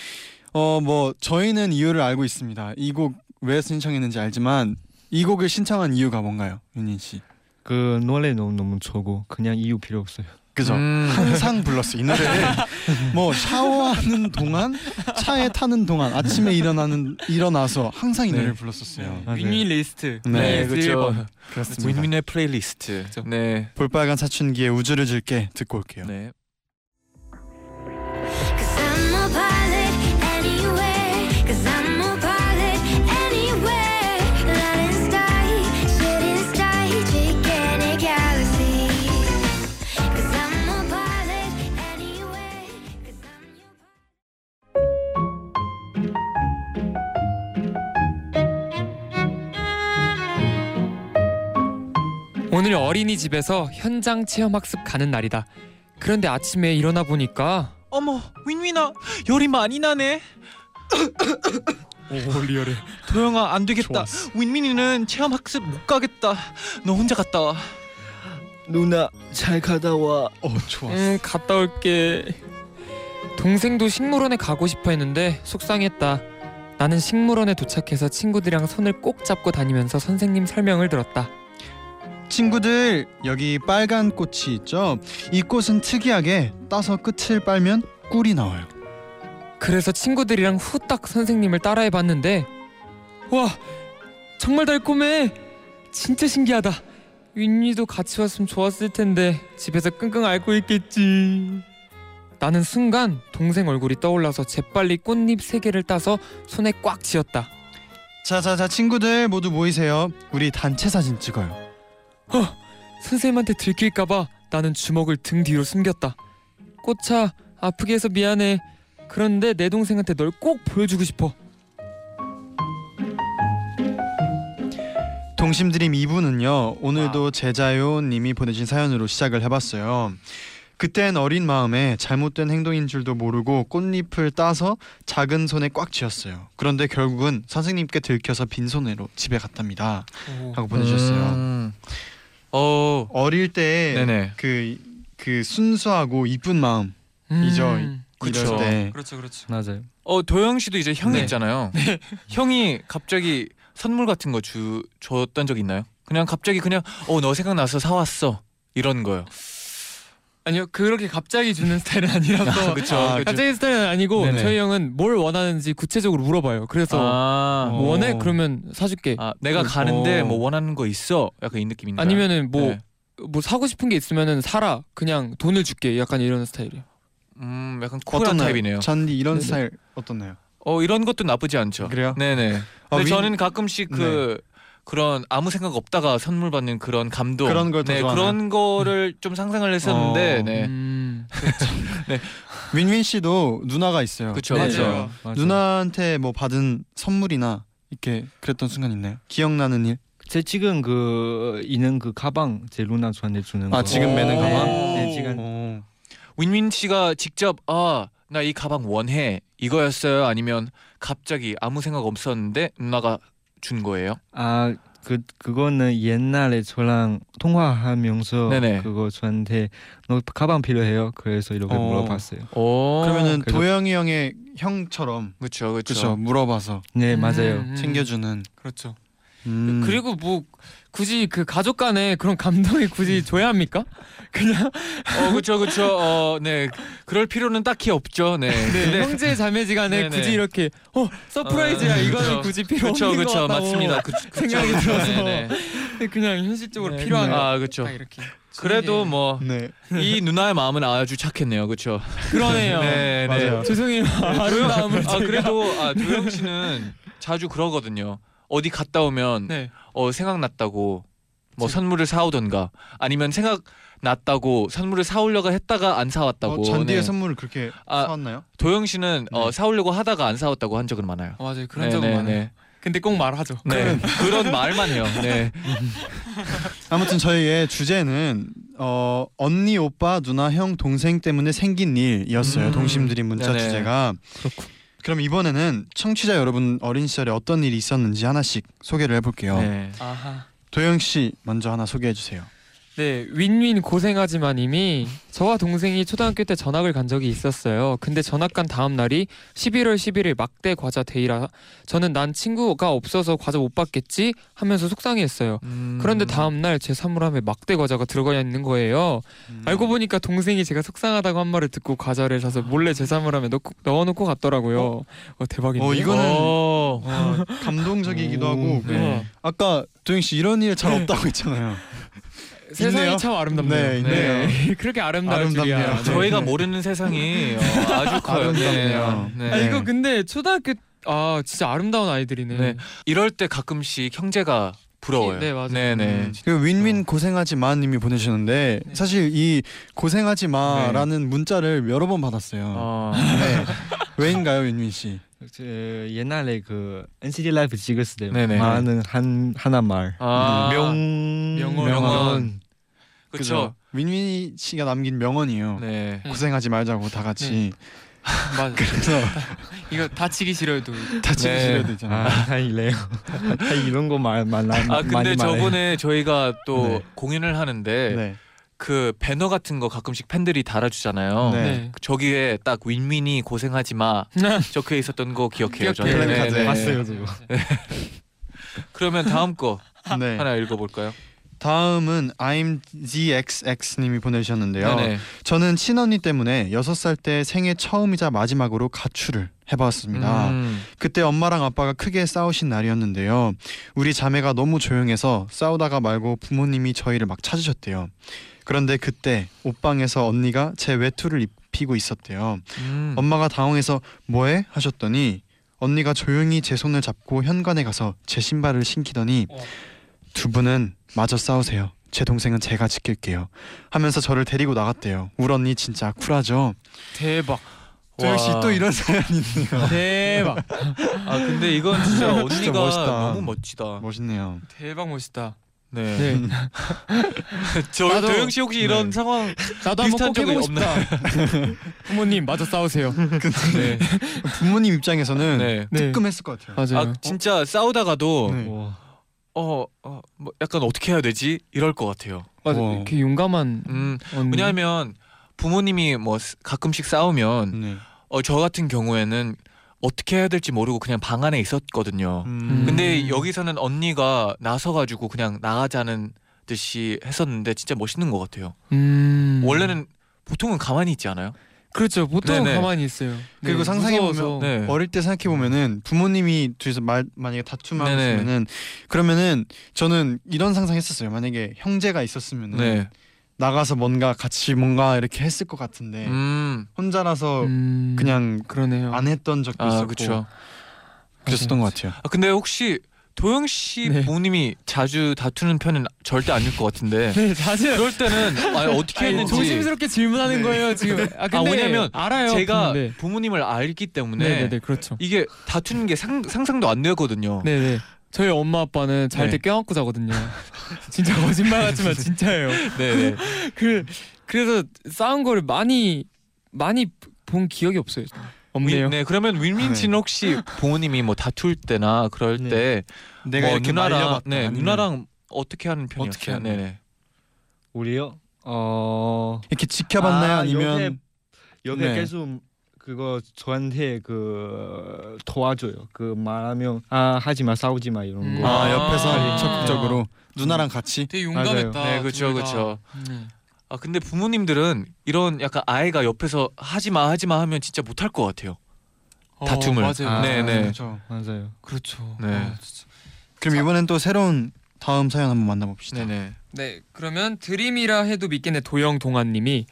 B: 어 뭐 저희는 이유를 알고 있습니다. 이 곡 왜 신청했는지 알지만 이 곡을 신청한 이유가 뭔가요, 윤인 씨?
E: 그 노래 너무 너무 좋고 그냥 이유 필요 없어요.
B: 그죠?
C: 음.
B: 항상 불렀어 이 노래를 [LAUGHS] 뭐 샤워하는 동안 차에 타는 동안 아침에 일어나는 일어나서 항상 이
C: 네.
B: 노래를 불렀었어요.
E: 맞아요.
F: 윈윈 리스트.
B: 네,
C: 그렇죠.
B: 그렇습니다.
C: 윈윈의 플레이리스트. 네.
B: 볼빨간 사춘기의 우주를 줄게 듣고 올게요.
C: 네.
F: 오늘 어린이집에서 현장 체험 학습 가는 날이다. 그런데 아침에 일어나 보니까
C: 어머, 윈윈아, 열이 많이 나네.
F: 오 리얼해.
C: 도영아, 안 되겠다. 윈윈이는 체험 학습 못 가겠다. 너 혼자 갔다 와.
E: 누나 잘 가다 와.
B: 어 좋아.
F: 음 갔다 올게. 동생도 식물원에 가고 싶어 했는데 속상했다. 나는 식물원에 도착해서 친구들이랑 손을 꼭 잡고 다니면서 선생님 설명을 들었다.
B: 친구들 여기 빨간 꽃이 있죠? 이 꽃은 특이하게 따서 끝을 빨면 꿀이 나와요.
F: 그래서 친구들이랑 후딱 선생님을 따라해 봤는데 와 정말 달콤해 진짜 신기하다 윈니도 같이 왔으면 좋았을 텐데 집에서 끙끙 앓고 있겠지 나는 순간 동생 얼굴이 떠올라서 재빨리 꽃잎 세 개를 따서 손에 꽉 쥐었다
B: 자자자 친구들 모두 모이세요. 우리 단체 사진 찍어요.
F: 선생님한테 들킬까봐 나는 주먹을 등 뒤로 숨겼다 꽃차 아프게 해서 미안해 그런데 내 동생한테 널 꼭 보여주고 싶어
B: 동심드림 2부는요. 오늘도 제자요님이 보내신 사연으로 시작을 해봤어요. 그땐 어린 마음에 잘못된 행동인 줄도 모르고 꽃잎을 따서 작은 손에 꽉 쥐었어요. 그런데 결국은 선생님께 들켜서 빈손으로 집에 갔답니다. 하고 보내주셨어요.
C: 음. 어,
B: 어릴 때
C: 네네.
B: 그, 그 순수하고 이쁜 마음
F: 음.
B: 이죠. 때
F: 그렇죠, 그렇죠.
E: 맞아요.
C: 어 도영 씨도 이제 형이
F: 네.
C: 있잖아요. [LAUGHS] 형이 갑자기 선물 같은 거 주 줬던 적 있나요? 그냥 갑자기 그냥 어 너 생각나서 사왔어 이런 거요.
F: 아니요, 그렇게 갑자기 주는 스타일은 아니라서.
C: 그쵸.
B: 아,
C: 그쵸.
F: 갑자기 스타일은 아니고
C: 네네.
F: 저희 형은 뭘 원하는지 구체적으로 물어봐요. 그래서
C: 아,
F: 뭐 원해? 그러면 사줄게.
C: 아, 내가
F: 그-
C: 가는데
B: 어.
C: 뭐 원하는 거 있어? 약간 이 느낌인가요?
F: 아니면은 뭐
C: 네.
F: 뭐 사고 싶은 게 있으면은 사라. 그냥 돈을 줄게. 약간 이런 스타일이에요.
C: 음, 약간 쿨한
B: 어떤
C: 타입이네요.
B: 잔디 이런
F: 네네.
B: 스타일 어떻나요?
C: 어 이런 것도 나쁘지 않죠.
B: 그래요?
C: 네네.
B: 아,
C: 근데
B: 윈-
C: 저는 가끔씩 그 그런 아무 생각 없다가 선물 받는 그런 감동
B: 그런 걸더
C: 네,
B: 좋아하나요?
C: 그런 거를 좀 상상을 했었는데
B: 어.
C: 네.
F: 음. [LAUGHS]
B: 윈윈 씨도 누나가 있어요.
C: 그쵸,
B: 네.
C: 그쵸.
E: 맞아요.
B: 누나한테 뭐 받은 선물이나 이렇게 그랬던 순간 있나요? 기억나는 일?
E: 제 지금 그 있는 그 가방 제 루나 저한테 주는 거.
B: 아 지금 매는
C: 오.
B: 가방?
E: 네, 지금
B: 어.
C: 윈윈 씨가 직접 아 나 이 가방 원해 이거였어요 아니면 갑자기 아무 생각 없었는데 누나가 준 거예요?
E: 아 그 그거는 옛날에 저랑 통화하면서
C: 네네.
E: 그거 저한테 너 가방 필요해요. 그래서 이렇게
B: 어.
E: 물어봤어요.
C: 오
B: 그러면은
E: 그래서-
B: 도영이 형의 형처럼
C: 그렇죠 그렇죠.
B: 물어봐서
E: 네 맞아요.
F: 음.
B: 챙겨주는.
F: 그렇죠.
B: 음.
F: 그리고 뭐 굳이 그 가족 간에 그런 감동이 굳이 줘야 합니까? [LAUGHS] 그냥
C: 어 그렇죠 그렇죠. 어네 그럴 필요는 딱히 없죠. 네.
F: 네,
C: 근데
F: 형제 자매지간에
C: 네네.
F: 굳이 이렇게 어 surprise야
C: 어,
F: 이거는
C: 그쵸. [LAUGHS]
F: 굳이 필요
C: 그렇죠
F: 없는 것
C: 그렇죠
F: 같다고
C: 맞습니다. 그, 그쵸,
F: 생각이
C: 그쵸.
F: 들어서
C: 네네.
F: 그냥 현실적으로
C: 네.
F: 필요한
C: 거아 그렇죠. 그래도 뭐이
B: 네.
C: 누나의 마음은 아주 착했네요. 그렇죠.
F: 그러네요.
C: 네, 네.
B: 맞아요.
F: 죄송해요. 아름다움을
C: 아 그래도 아 도영 씨는 자주 그러거든요. 어디 갔다 오면
F: 네.
C: 어 생각났다고 뭐
F: 제-
C: 선물을 사오던가 아니면 생각났다고 선물을 사오려고 했다가 안 사왔다고.
B: 어, 잔디의
C: 네.
B: 선물을 그렇게
C: 아,
B: 사왔나요?
C: 도영 씨는 어,
B: 네.
C: 사오려고 하다가 안 사왔다고 한 적은 많아요.
F: 어, 맞아요. 그런
C: 네,
F: 적은
C: 네,
F: 많아요.
C: 네.
F: 근데 꼭 말하죠.
C: 네. 그런 [LAUGHS] 말만 해요. 네. [LAUGHS]
B: 아무튼 저희의 주제는 어, 언니, 오빠, 누나, 형, 동생 때문에 생긴 일이었어요.
C: 음.
B: 동심들이 문자
C: 네네.
B: 주제가. 그럼 이번에는 청취자 여러분 어린 시절에 어떤 일이 있었는지 하나씩 소개를 해볼게요.
C: 네.
F: 아하.
B: 도영 씨 먼저 하나 소개해 주세요.
F: 네, 윈윈 고생하지만님이 저와 동생이 초등학교 때 전학을 간 적이 있었어요. 근데 전학 간 다음 날이 11월 11일 막대 과자 데이라 저는 난 친구가 없어서 과자 못 받겠지 하면서 속상해했어요.
C: 음.
F: 그런데 다음 날제 선물함에 막대 과자가 들어가 있는 거예요. 알고 보니까 동생이 제가 속상하다고 한 말을 듣고 과자를 사서 몰래 제 선물함에 넣고, 넣어 놓고 갔더라고요. 어, 대박인데.
B: 어, 이거는
C: 어.
B: 어, 감동적이기도
C: 오,
B: 하고
C: 네.
B: 아까 도영 씨 이런 일 잘 없다고 했잖아요. [LAUGHS]
F: 세상이
B: 있네요.
F: 참 아름답네요.
B: 네, 있네요.
F: 네. [LAUGHS] 그렇게
B: 아름답네요.
F: 줄이야.
B: 네.
C: 저희가 모르는 세상이 어, 아주 커요.
B: 아름답네요.
C: 네.
F: 아
C: 네.
F: 이거 근데 초등학교 아 진짜 아름다운 아이들이네.
C: 네. 이럴 때 가끔씩 형제가 부러워요.
F: 네, 맞아요.
C: 네네.
B: 음. 그 윈윈 고생하지 마님이 보내주셨는데
F: 네.
B: 사실 이 고생하지 마라는 문자를 여러 번 받았어요.
C: 어.
B: 네. 왜인가요, 윈윈 씨?
E: 저 옛날에 그 NCT 라이브 찍었을 때
C: 네네.
E: 말하는 한 하나 말.
C: 아.
E: 명
F: 명언.
C: 명언.
B: 그죠? 윈윈 씨가 남긴 명언이에요.
C: 네.
B: 고생하지 말자고 다 같이. [LAUGHS]
F: 맞아.
B: 그래서 [LAUGHS]
F: 이거 다치기 싫어도
B: 다치기
C: 네.
B: 싫어야 되잖아요.
E: 아 이래요. 다 이런 거말말
C: 아 근데 저번에 저희가 또
B: 네.
C: 공연을 하는데
B: 네.
C: 그 배너 같은 거 가끔씩 팬들이 달아주잖아요.
B: 네.
F: 네.
C: 저기에 딱 윈윈이 고생하지 마 [LAUGHS] 적혀 있었던 거 기억해요.
F: 기억해요.
C: 저는.
B: 플래카드.
C: 네, 네.
E: 봤어요 저거.
C: 그러면 다음 거
B: 네.
C: 하나 읽어볼까요?
B: 다음은 IMGXX님이 보내주셨는데요.
C: 네네.
B: 저는 친언니 때문에 6살 때 생애 처음이자 마지막으로 가출을 해봤습니다.
C: 음.
B: 그때 엄마랑 아빠가 크게 싸우신 날이었는데요. 우리 자매가 너무 조용해서 싸우다가 말고 부모님이 저희를 막 찾으셨대요. 그런데 그때 옷방에서 언니가 제 외투를 입히고 있었대요.
C: 음.
B: 엄마가 당황해서 뭐해? 하셨더니 언니가 조용히 제 손을 잡고 현관에 가서 제 신발을 신기더니
F: 어.
B: 두 분은 마저 싸우세요. 제 동생은 제가 지킬게요. 하면서 저를 데리고 나갔대요. 울 언니 진짜 쿨하죠.
F: 대박.
B: 씨
C: 와.
B: 또 이런 사연이 있네요. [LAUGHS]
F: 대박.
C: 아 근데 이건 진짜 언니가
B: 진짜 멋있다.
C: 너무 멋지다.
B: 멋있네요.
F: 대박 멋있다.
C: 네.
F: 네. [LAUGHS]
C: 저
F: 나도-
C: 도영 씨 혹시 이런
B: 네.
C: 상황
F: 나도 한번
C: 비슷한
F: 꼭
C: 적이
F: 해보고 싶다. 부모님 마저 싸우세요. [LAUGHS]
C: 네.
B: 부모님 입장에서는
C: 네.
F: 네.
B: 뜨끔했을 것 같아요.
F: 맞아요.
C: 아 진짜 싸우다가도
B: 네.
E: 와.
C: 어, 어, 뭐 약간 어떻게 해야 되지? 이럴 것 같아요.
F: 맞아.
B: 와.
F: 이렇게 용감한
C: 음,
F: 언니.
C: 왜냐하면 부모님이 뭐 스- 가끔씩 싸우면
B: 네.
C: 어, 저 같은 경우에는 어떻게 해야 될지 모르고 그냥 방 안에 있었거든요.
B: 음.
C: 근데 여기서는 언니가 나서가지고 그냥 나가자는 듯이 했었는데 진짜 멋있는 것 같아요.
F: 음.
C: 원래는 보통은 가만히 있지 않아요?
F: 그렇죠. 보통
C: 네네.
F: 가만히 있어요.
B: 그리고
F: 네,
B: 상상해. 보면
C: 네.
B: 어릴 때 생각해 보면은 부모님이 둘이서 말 만약에 다툼을 하고
C: 네네.
B: 있으면은 그러면은 저는 이런 상상했었어요. 만약에 형제가 있었으면은
C: 네.
B: 나가서 뭔가 같이 뭔가 이렇게 했을 것 같은데
C: 음.
B: 혼자라서
F: 음,
B: 그냥
F: 그러네요.
B: 안 했던 적도
C: 아,
B: 있었고
C: 그렇죠.
B: 그랬었던 것 같아요.
C: 아, 근데 혹시 도영 씨
F: 네.
C: 부모님이 자주 다투는 편은 절대 아닐 것 같은데 [LAUGHS]
F: 네, 사실
C: 그럴 때는 아니, 어떻게
F: 아니,
C: 했는지
F: 조심스럽게 질문하는
B: 네.
F: 거예요 지금. [LAUGHS] 아, 근데
C: 아, 왜냐면
F: 알아요.
C: 제가
F: 네.
C: 부모님을 알기 때문에
F: 네, 네, 네, 그렇죠.
C: 이게 다투는 게 상, 상상도 안 되거든요.
F: 네, 네. 저희 엄마 아빠는 잘때
C: 네.
F: 껴안고 자거든요. 진짜 거짓말 같지만 진짜예요. [LAUGHS]
C: 네, 네. [LAUGHS]
F: 그 그래서 싸운 거를 많이 많이 본 기억이 없어요. 없네요.
C: 윈- 네, 그러면 윈윈 씨는 혹시 부모님이 뭐 다툴 때나 그럴
B: 네.
C: 때
B: 내가
C: 뭐
B: 이렇게
C: 누나랑
B: 말려봤다.
C: 네,
B: 아니면
C: 누나랑 어떻게 하는 편이었어요?
B: 어떻게 하는
C: 네, 네.
E: 우리요? 어.
B: 이렇게 지켜봤나요?
E: 아,
B: 아, 니면
E: 옆에, 옆에
C: 네.
E: 계속 그거 저한테 그 도와줘요. 그 말하면 아 하지 마 싸우지 마 이런
F: 음.
E: 거.
B: 아,
F: 아.
B: 옆에서 적극적으로 누나랑 같이
F: 되게
E: 용감했다,
C: 네, 그렇죠. 그렇죠.
F: 네.
C: 아 근데 부모님들은 이런 약간 아이가 옆에서 하지 마 하지 마 하면 진짜 못할 것 같아요. 다툼을.
F: 어, 맞아요.
E: 아,
C: 네, 네.
B: 그렇죠.
E: 맞아요.
F: 그렇죠.
C: 네.
F: 아.
B: 그럼 이번엔 또 새로운 다음 사연 한번 만나봅시다.
C: 네, 네.
F: 네, 그러면 드림이라 해도 믿겠네 도영 동아님이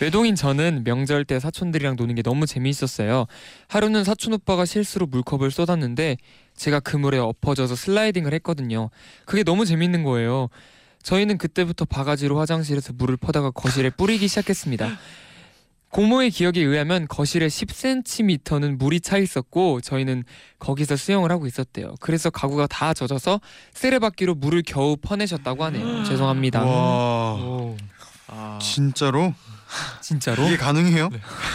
F: 외동인 저는 명절 때 사촌들이랑 노는 게 너무 재미있었어요. 하루는 사촌 오빠가 실수로 물컵을 쏟았는데 제가 그물에 엎어져서 슬라이딩을 했거든요. 그게 너무 재밌는 거예요. 저희는 그때부터 바가지로 화장실에서 물을 퍼다가 거실에 뿌리기 시작했습니다. 고모의 기억에 의하면 거실에 10cm는 물이 차 있었고 저희는 거기서 수영을 하고 있었대요. 그래서 가구가 다 젖어서 세레바퀴로 물을 겨우 퍼내셨다고 하네요. 죄송합니다.
B: 와
E: 오.
C: 아,
B: 진짜로
F: 진짜로?
B: 이게 가능해요?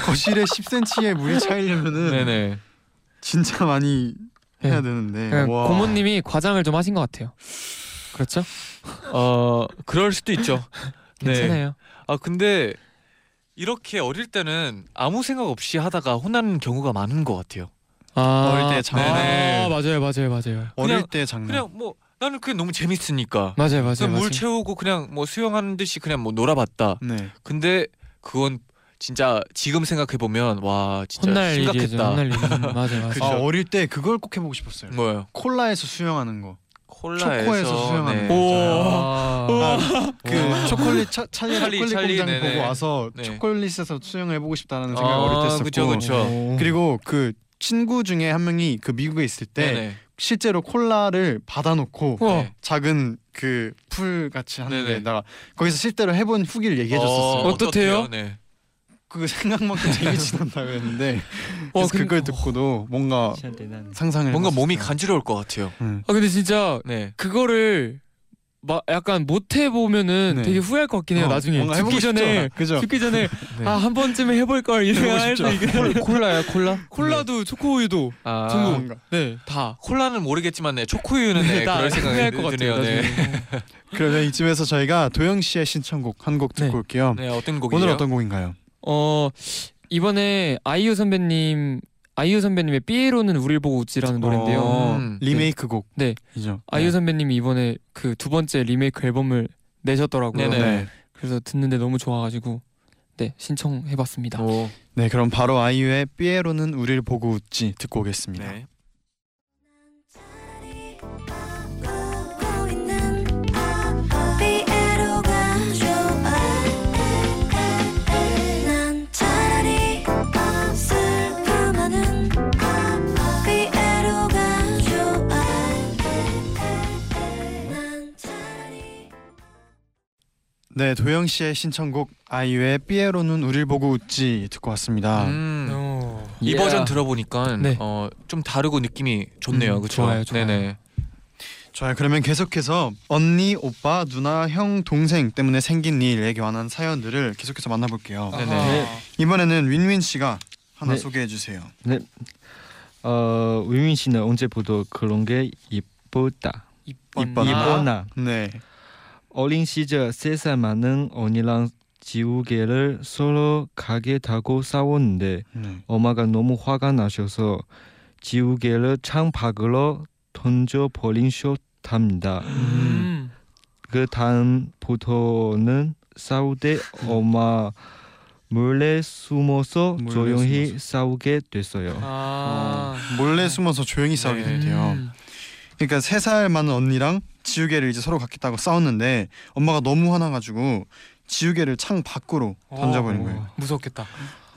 B: 거실에 10cm의 물이 [LAUGHS] 차이려면은
C: 네, 네.
B: 진짜 많이
F: 네.
B: 해야 되는데.
F: 그냥
B: 와.
F: 고모님이 과장을 좀 하신 것 같아요. 그렇죠?
C: 어, 그럴 수도 있죠. [LAUGHS] 네.
F: 괜찮아요.
C: 아 근데 이렇게 어릴 때는 아무 생각 없이 하다가 혼나는 경우가 많은 것 같아요.
F: 아,
B: 어릴 때 장난.
C: 네네.
F: 아, 맞아요, 맞아요, 맞아요.
B: 어릴
C: 그냥-
B: 때 장난.
C: 그냥 뭐 나는 그게 너무 재밌으니까
F: 맞아요, 맞아요.
C: 그냥 물
F: 맞아요.
C: 채우고 그냥 뭐 수영하는 듯이 그냥 뭐 놀아봤다.
B: 네.
C: 근데 그건 진짜 지금 생각해 보면 와 진짜
F: 혼날 일이죠.
C: 심각했다.
F: 혼날 일. 맞아요, [LAUGHS] 맞아요.
C: 그죠.
B: 아 어릴 때 그걸 꼭 해보고 싶었어요.
C: 뭐요?
B: 콜라에서 수영하는 거.
C: 콜라에서
B: 초코에서 수영하는
C: 네.
B: 거.
F: 오.
B: 아, 그 초콜릿 차, 찰리
C: 찰리,
B: 초콜릿
C: 찰리,
B: 공장
C: 네네.
B: 보고 와서
C: 네.
B: 초콜릿에서 수영을 해보고 싶다는 생각
C: 아,
B: 을 어릴 때 했었고.
C: 그쵸, 그쵸.
B: 그리고 그 친구 중에 한 명이 그 미국에 있을 때
C: 네네.
B: 실제로 콜라를 받아놓고
F: 우와.
C: 네.
B: 작은 그 풀 같이 하는
C: 네네.
B: 데다가 거기서 실제로 해본 후기를 얘기해줬었어요.
C: 어,
F: 어떻대요?
C: 네.
B: 그 생각만큼 했는데
F: 어, [LAUGHS]
B: 그래서
F: 근데-
B: 그걸 듣고도 뭔가 상상을
C: 뭔가 몸이
B: 해봤었어요.
C: 간지러울 것 같아요.
B: 음.
F: 아 근데 진짜
C: 네.
F: 그거를 막 약간 못 해보면은
B: 네.
F: 되게 후회할 것 같긴 해요.
B: 어,
F: 나중에 죽기 전에?
B: 그죠?
F: 죽기 전에 [LAUGHS]
C: 네.
F: 아한 번쯤은 해볼 걸. 있겠네.
C: 콜라야 콜라?
F: 콜라도 초코우유도
C: 아,
F: 전부
B: 뭔가.
F: 네 다.
C: 콜라는 모르겠지만 네 초코우유는 네,
F: 다
C: 그럴 생각이 드네요. 네.
F: 나중에. [LAUGHS]
B: 그러면 이쯤에서 저희가 도영 씨의 신청곡 한 곡 듣고
F: 네.
B: 올게요.
C: 네 어떤 곡이에요?
B: 오늘 어떤 곡인가요?
F: 어 이번에 아이유 선배님 아이유 선배님의 삐에로는 우릴 보고 웃지라는 노래인데요.
B: 어,
C: 음.
B: 리메이크 곡.
F: 네.
B: 이죠.
F: 아이유 선배님이 이번에 그 두 번째 리메이크 앨범을 내셨더라고요.
C: 네네.
B: 네.
F: 그래서 듣는데 너무 좋아가지고 네 신청해봤습니다.
C: 오.
B: 네, 그럼 바로 아이유의 삐에로는 우리를 보고 웃지 듣고 오겠습니다.
C: 네.
B: 네, 도영 씨의 신청곡 아이유의 삐에로는 우리를 보고 웃지 듣고 왔습니다.
C: 음.
F: 어.
C: 이 버전 들어보니까
F: 네.
C: 어, 좀 다르고 느낌이 좋네요.
F: 음,
C: 그렇죠?
F: 좋아요, 좋아요.
C: 네네.
B: 좋아요. 그러면 계속해서 언니, 오빠, 누나, 형, 동생 때문에 생긴 일에 관한 사연들을 계속해서 만나볼게요.
C: 네네.
F: 아하.
B: 이번에는 윈윈 씨가 하나
E: 네.
B: 소개해 주세요.
E: 어 위민 씨는 언제 보도 그런 게 이쁘다.
F: 이뻤나?
E: 이쁘나.
B: 네.
E: 어린 시절 세살 많은 언니랑 지우개를 서로 가게 타고 싸웠는데
B: 네.
E: 엄마가 너무 화가 나셔서 지우개를 창 밖으로 던져 버린 쇼답니다.
F: 음.
E: 그 다음부터는 싸울 때 엄마 몰래 숨어서
B: 몰래
E: 조용히
B: 숨어서.
E: 싸우게 됐어요.
F: 아.
B: 어, 몰래 숨어서 조용히 싸우게
C: 네.
B: 됐대요.
F: 음.
B: 그러니까 세 살 많은 언니랑 지우개를 이제 서로 갖겠다고 싸웠는데 엄마가 너무 화나가지고 지우개를 창 밖으로 던져버린
F: 어,
B: 거예요.
F: 무섭겠다.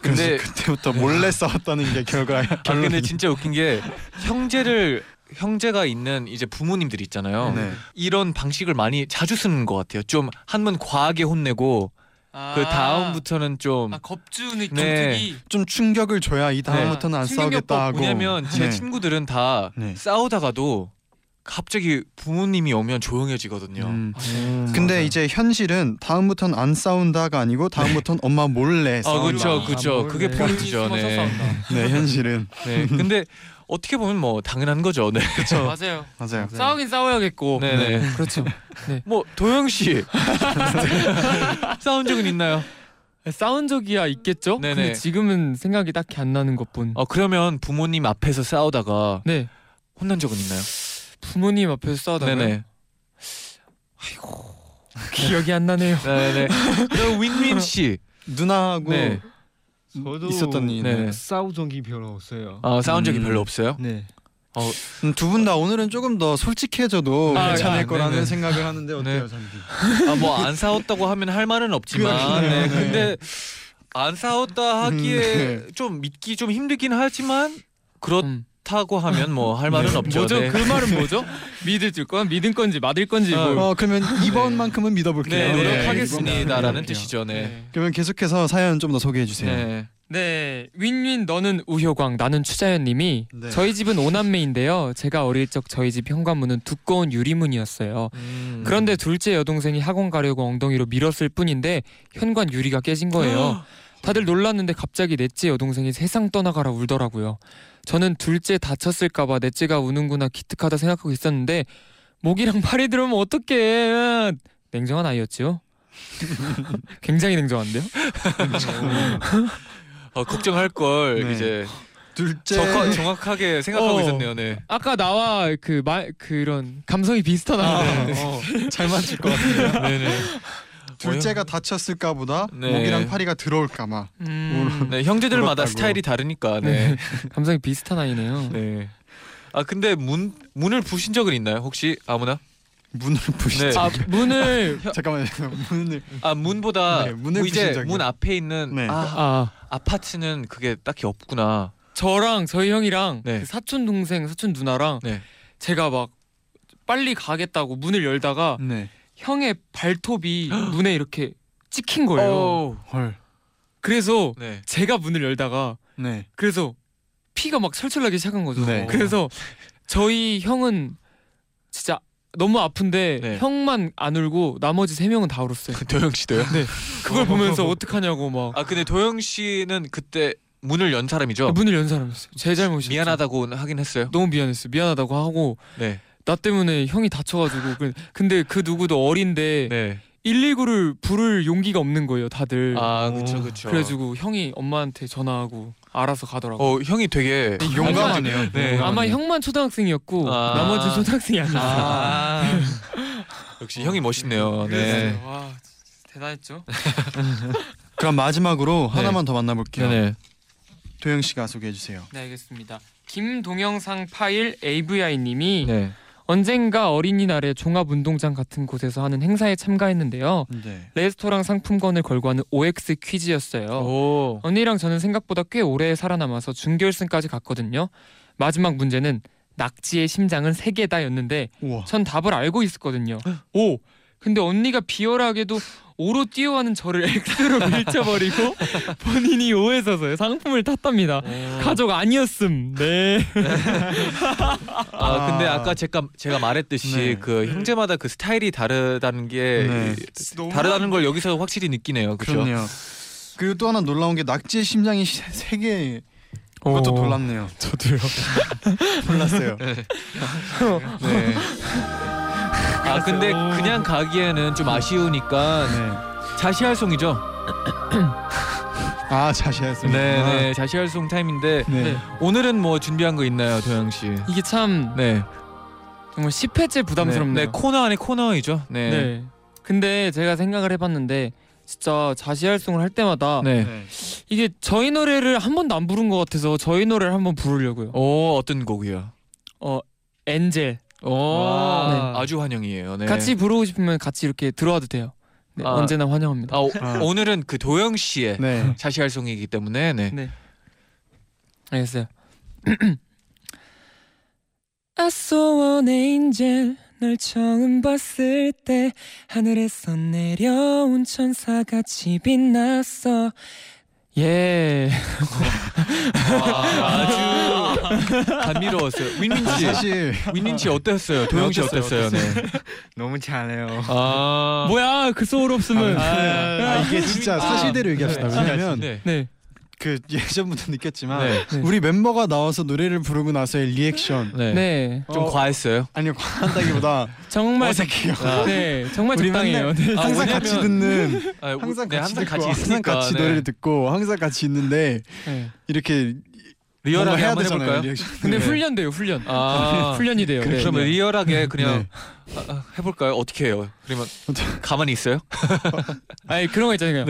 C: 근데- [LAUGHS]
B: 그때부터 몰래 싸웠다는 게 결과
C: 아, 근데. [LAUGHS] 진짜 웃긴 게 형제를 형제가 있는 이제 부모님들 있잖아요.
B: 네.
C: 이런 방식을 많이 자주 쓰는 것 같아요. 좀 한번 과하게 혼내고 그 다음부터는 좀
F: 아 겁주 느낌
C: 네.
F: 특이.
B: 좀 충격을 줘야 이 다음부터는 안
F: 충격요법.
B: 싸우겠다 하고.
C: 왜냐면 제
B: 네.
C: 친구들은 다
B: 네.
C: 싸우다가도 갑자기 부모님이 오면 조용해지거든요.
B: 음.
E: 음,
B: 근데
E: 맞아요.
B: 이제 현실은 다음부터는 안 싸운다가 아니고 다음부터는 엄마 몰래
C: 아
B: 싸운다.
C: 그렇죠,
F: 싸운다.
C: 그렇죠.
E: 아,
C: 그게. 포인트죠. 네.
F: 싸운다.
B: 네, 현실은
C: 네. 근데 어떻게 보면 뭐 당연한 거죠. 네.
B: 그렇죠. [LAUGHS]
F: 맞아요.
B: 맞아요.
F: 싸우긴 싸워야겠고.
C: 네네.
F: 그렇죠.
C: 뭐 도영 씨 [LAUGHS] 싸운 적은 있나요?
F: 싸운 적이야 있겠죠?
C: 네네.
F: 근데 지금은 생각이 딱히 안 나는 것뿐.
C: 어 그러면 부모님 앞에서 싸우다가
F: 네.
C: 혼난 적은 있나요?
F: 부모님 앞에서 싸우다가
C: 네네.
F: 기억이 안 나네요.
C: 네네. [LAUGHS] 그럼 윈윈 씨.
B: 누나하고
C: 네.
E: 저도
B: 있었던 일.
C: 네.
E: 싸운 적이 별로 없어요.
C: 아 싸운 적이
B: 음.
C: 별로 없어요?
E: 네.
B: 두분 다 오늘은 조금 더 솔직해져도
F: 아,
B: 괜찮을
C: 아,
B: 거라는
C: 네네.
B: 생각을 하는데 어때요,
C: 네.
B: 잔디?
C: 아뭐 안 싸웠다고 하면 할 말은 없지만. 네.
B: 네.
C: 근데 안 싸웠다 하기에
B: 네.
C: 좀 믿기 좀 힘들긴 하지만 그렇 다고
F: 음.
C: 하면 뭐 할 말은 없죠.
F: 뭐죠?
C: 네.
F: 그 말은 뭐죠? 믿을 줄 건, 믿은 건지 맞을 건지
C: 어,
F: 뭐.
B: 어 그러면 이번만큼은 믿어볼게요.
C: 네,
B: 네,
C: 노력하겠습니다라는 뜻이죠. 네.
F: 네.
B: 그러면 계속해서 사연 좀 더 소개해 주세요.
C: 네.
F: 네, 윈윈 너는 우효광 나는 추자연님이
B: 네.
F: 저희 집은 오남매인데요. 제가 어릴 적 저희 집 현관문은 두꺼운 유리문이었어요.
C: 음.
F: 그런데 둘째 여동생이 학원 가려고 엉덩이로 밀었을 뿐인데 현관 유리가 깨진 거예요. 다들 놀랐는데 갑자기 넷째 여동생이 세상 떠나가라 울더라고요. 저는 둘째 다쳤을까봐 넷째가 우는구나 기특하다 생각하고 있었는데 목이랑 [LAUGHS] 팔이 들어오면 어떡해. 냉정한 아이였죠. [LAUGHS] 굉장히 냉정한데요?
C: 어, 걱정할 걸
B: 네.
C: 이제
B: 둘째
C: 정확, 정확하게 생각하고
F: 어.
C: 있었네요. 네.
F: 아까 나와 그 말 그런 감성이 비슷하다는데
B: 아, 어, 잘 맞을 것 같아요. [LAUGHS]
C: 네네.
B: 둘째가 다쳤을까 보다
C: 네.
B: 목이랑 파리가 들어올까봐.
F: 음,
C: 네, 형제들마다. 스타일이 다르니까. 네. [LAUGHS]
F: 감성이 비슷한 아이네요.
C: 네. 아 근데 문 문을 부신 적은 있나요? 혹시 아무나?
B: 문을 부시죠.
C: 네.
F: 아 문을 [LAUGHS]
B: 잠깐만요. 문을
C: 아 문보다
B: 네, 문을
C: 뭐 이제
B: 부신 적이요.
C: 문 앞에 있는
B: 네.
C: 아
F: 아
C: 아파트는 그게 딱히 없구나.
F: 저랑 저희 형이랑
C: 네.
F: 그 사촌 동생 사촌 누나랑
C: 네.
F: 제가 막 빨리 가겠다고 문을 열다가
B: 네.
F: 형의 발톱이 [GASPS] 문에 이렇게 찍힌 거예요.
C: 오.
B: 헐.
F: 그래서
C: 네.
F: 제가 문을 열다가
B: 네.
F: 그래서 피가 막 철철 나기 시작한 거죠.
B: 네.
F: 그래서 저희 형은 진짜 너무 아픈데
C: 네.
F: 형만 안 울고 나머지 세 명은 다 울었어요. [LAUGHS]
C: 도영 씨도요?
F: 네. 그걸 보면서 어떡하냐고 막
C: 아 근데 도영 씨는 그때 문을 연 사람이죠?
F: 문을 연 사람이었어요. 제 잘못이었죠.
C: 미안하다고 하긴 했어요.
F: 너무 미안했어요. 미안하다고 하고
C: 네.
F: 나 때문에 형이 다쳐가지고 그- 근데 그 누구도 어린데
C: 네.
F: 119를 부를 용기가 없는 거예요. 다들.
C: 아 그렇죠 그렇죠.
F: 그래가지고 형이 엄마한테 전화하고 알아서 가더라고.
C: 어 형이 되게
B: 용감하네요.
C: 네.
F: 아마 형만 초등학생이었고
C: 아.
F: 나머지 초등학생이 아니었어요.
C: 아 [LAUGHS] 역시 형이 멋있네요. 네.
F: 와 대단했죠. [LAUGHS]
B: 그럼 마지막으로
C: 네.
B: 하나만 더 만나볼게요.
C: 네네.
B: 도영 씨가 소개해 주세요.
F: 네 알겠습니다. 김동영상 파일 AVI님이
C: 네.
F: 언젠가 어린이날에 종합운동장 같은 곳에서 하는 행사에 참가했는데요.
B: 네.
F: 레스토랑 상품권을 걸고 하는 OX 퀴즈였어요.
C: 오.
F: 언니랑 저는 생각보다 꽤 오래 살아남아서 준결승까지 갔거든요. 마지막 문제는 낙지의 심장은 세 개다였는데
B: 우와.
F: 전 답을 알고 있었거든요. 오. 근데 언니가 비열하게도 O로 뛰어가는 저를 X로 [LAUGHS] 밀쳐버리고 본인이 O에 서서 상품을 탔답니다. 가족 아니었음. 네.
C: 아 근데 아까 제가 제가 말했듯이
B: 네.
C: 그 형제마다 그 스타일이 다르다는 게
B: 네.
C: 다르다는 걸 여기서 확실히 느끼네요. 그렇죠?
B: 그럼요. 그리고 또 하나 놀라운 게 낙지의 심장이 시- 세 개. 그것도 놀랍네요.
F: 저도요. [LAUGHS]
B: 몰랐어요.
C: 네. [LAUGHS] 아 근데 그냥 가기에는 좀 아쉬우니까
B: 네.
C: 자시할송이죠.
B: 아 자시했습니다.
C: 네네 자시할송 타임인데
B: 네.
F: 네.
C: 오늘은 뭐 준비한 거 있나요, 도영 씨?
F: 이게 참
C: 네.
F: 정말 10회째 부담스럽네요.
C: 네, 코너 안에 코너이죠.
F: 네.
C: 네.
F: 근데 제가 생각을 해봤는데 진짜 자시활동을 할 때마다
C: 네.
B: 네.
F: 이게 저희 노래를 한 번도 안 부른 것 같아서 저희 노래를 한번 부르려고요.
C: 오 어떤 곡이요?
F: 엔젤
C: 오
F: 네.
C: 아주 환영이에요. 네.
F: 같이 부르고 싶으면 같이 이렇게 들어와도 돼요. 네,
C: 아.
F: 언제나 환영합니다.
C: 아, 오,
B: 아.
C: 오늘은 그 도영 씨의
B: 네.
C: 자시할송이기 때문에 네.
F: 네. 알겠어요. [CLEARS THROAT] I saw an angel 널 처음 봤을 때 하늘에서 내려온 천사같이 빛났어 예
C: 아, 아주 감미로웠어요. 윈민 씨,
B: 사실
C: 윈민 씨 어땠어요? 도영 씨 어땠어요? 네.
E: 너무 잘해요.
C: 아
F: 뭐야 그 소울 없으면
B: 아, 이게 진짜 사실대로 얘기합시다.
C: 네,
B: 왜냐면
C: 네.
B: 네그 [LAUGHS] 예전부터 느꼈지만
C: 네.
F: 네.
B: 우리 멤버가 나와서 노래를 부르고 나서의 리액션
C: 네.
F: 네.
C: 좀
B: 어,
C: 과했어요.
B: 아니요 과한다기보다 [LAUGHS]
F: 정말
B: 어색해요.
C: 아,
F: 네 정말 적당해요. 네.
C: 아,
B: 항상
C: 왜냐면-
B: 같이 듣는
C: 아, 우-
B: 항상
C: 네,
B: 같이
C: 항상
B: 듣고
C: 같이
B: 항상
C: 있으니까
B: 같이
C: 네.
B: 노래를 듣고 항상 같이 있는데
F: 네.
B: 이렇게
C: 리얼하게
B: 해야
C: 한번
B: 되잖아요.
C: 해볼까요?
B: 리액션.
F: 근데
C: 네.
F: 훈련 돼요 훈련.
C: 아 [LAUGHS]
F: 훈련이 돼요.
B: 그래,
F: 네.
C: 그러면 리얼하게 그냥
B: 네.
C: 아, 아, 해볼까요? 어떻게 해요? 그러면 가만히 있어요?
F: 아니 그런 거 있잖아요.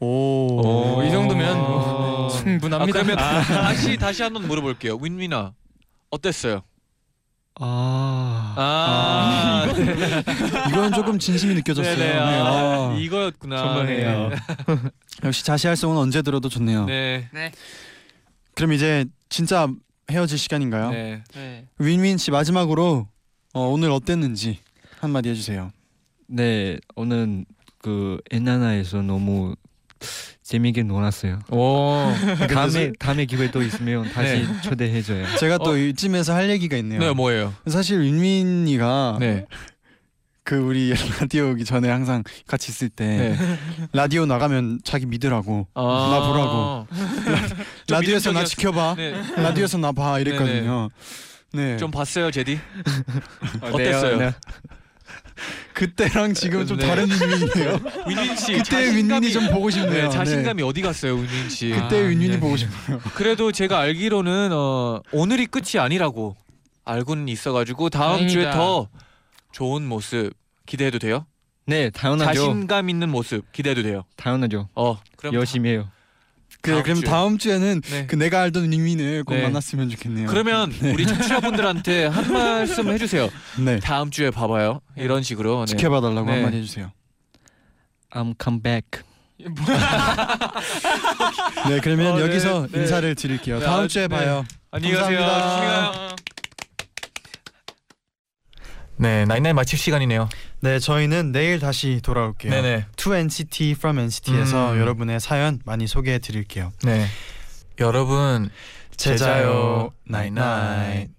B: 네.
F: 오, 이 정도면 뭐
C: 아,
F: 충분합니다.
C: 그러면 다시 다시 한 번 물어볼게요. 윈윈아 어땠어요?
E: 아,
C: 아,
B: 이건 조금 진심이 느껴졌어요.
C: 네네
B: 네.
C: 아,
B: 아,
C: 이거였구나.
E: 정말이에요.
B: 역시 자시할송은 언제 들어도 좋네요.
C: 네.
B: 그럼 이제 진짜 헤어질 시간인가요?
C: 네.
F: 네.
B: 윈윈 씨 마지막으로 어, 오늘 어땠는지 한마디 해주세요.
E: 네 오늘 그 엔나나에서 너무 재미있게 놀았어요.
C: 오. [LAUGHS]
E: 다음에 다음에 기회 또 있으면 다시
C: 네.
E: 초대해줘요. [LAUGHS]
B: 제가 또
C: 어.
B: 이쯤에서 할 얘기가 있네요.
C: 네, 뭐예요?
B: 사실 윈윈이가
C: 네.
B: 그 우리 [LAUGHS] 라디오 오기 전에 항상 같이 있을 때
C: 네.
B: 라디오 나가면 자기 믿으라고
C: 아.
B: 나 보라고.
C: 좀
B: 라디오에서 나 지켜봐
C: 네.
B: 라디오에서 나 봐 이랬거든요. 네.
C: 좀 봤어요, 제디?
E: 어,
C: 어땠어요?
E: 네, [LAUGHS] 네.
B: 그때랑 지금 좀
C: 네.
B: 다른 윈윈이네요. [LAUGHS]
C: 윈윈 씨
B: 그때 윈윈이 좀 보고 싶네요.
C: 네, 자신감이 어디 갔어요, 윈윈 씨?
B: 네. 그때
F: 아,
B: 윈윈이
F: 네.
B: 보고 싶어요. [LAUGHS]
C: 그래도 제가 알기로는 어, 오늘이 끝이 아니라고 알고는 있어가지고 다음 주에
F: 다행이다.
C: 더 좋은 모습 기대해도 돼요?
E: 네 당연하죠.
C: 자신감 있는 모습 기대해도 돼요.
E: 당연하죠.
C: 어, 그럼
E: 열심히 해요.
B: 그래 그럼
C: 주에.
B: 다음 주에는
C: 네.
B: 그 내가 알던 윈윈을 꼭
C: 네.
B: 만났으면 좋겠네요.
C: 그러면 우리 청취자분들한테 한 말씀 해주세요. [LAUGHS]
B: 네.
C: 다음 주에 봐봐요. 이런 식으로. 네.
B: 지켜봐달라고
C: 네.
B: 한마디 해주세요.
E: I'm come back.
B: 네 그러면
C: 어, 네,
B: 여기서
C: 네.
B: 인사를 드릴게요.
C: 네,
B: 다음
C: 아,
B: 주에
C: 네.
B: 봐요.
C: 안녕히 가세요. 네, 나인나인 마칠 시간이네요.
G: 네, 저희는 내일 다시 돌아올게요.
C: 네네.
G: To NCT from NCT에서
C: 음.
G: 여러분의 사연 많이 소개해 드릴게요.
C: 네. 여러분
G: 제자요
C: 나인나인.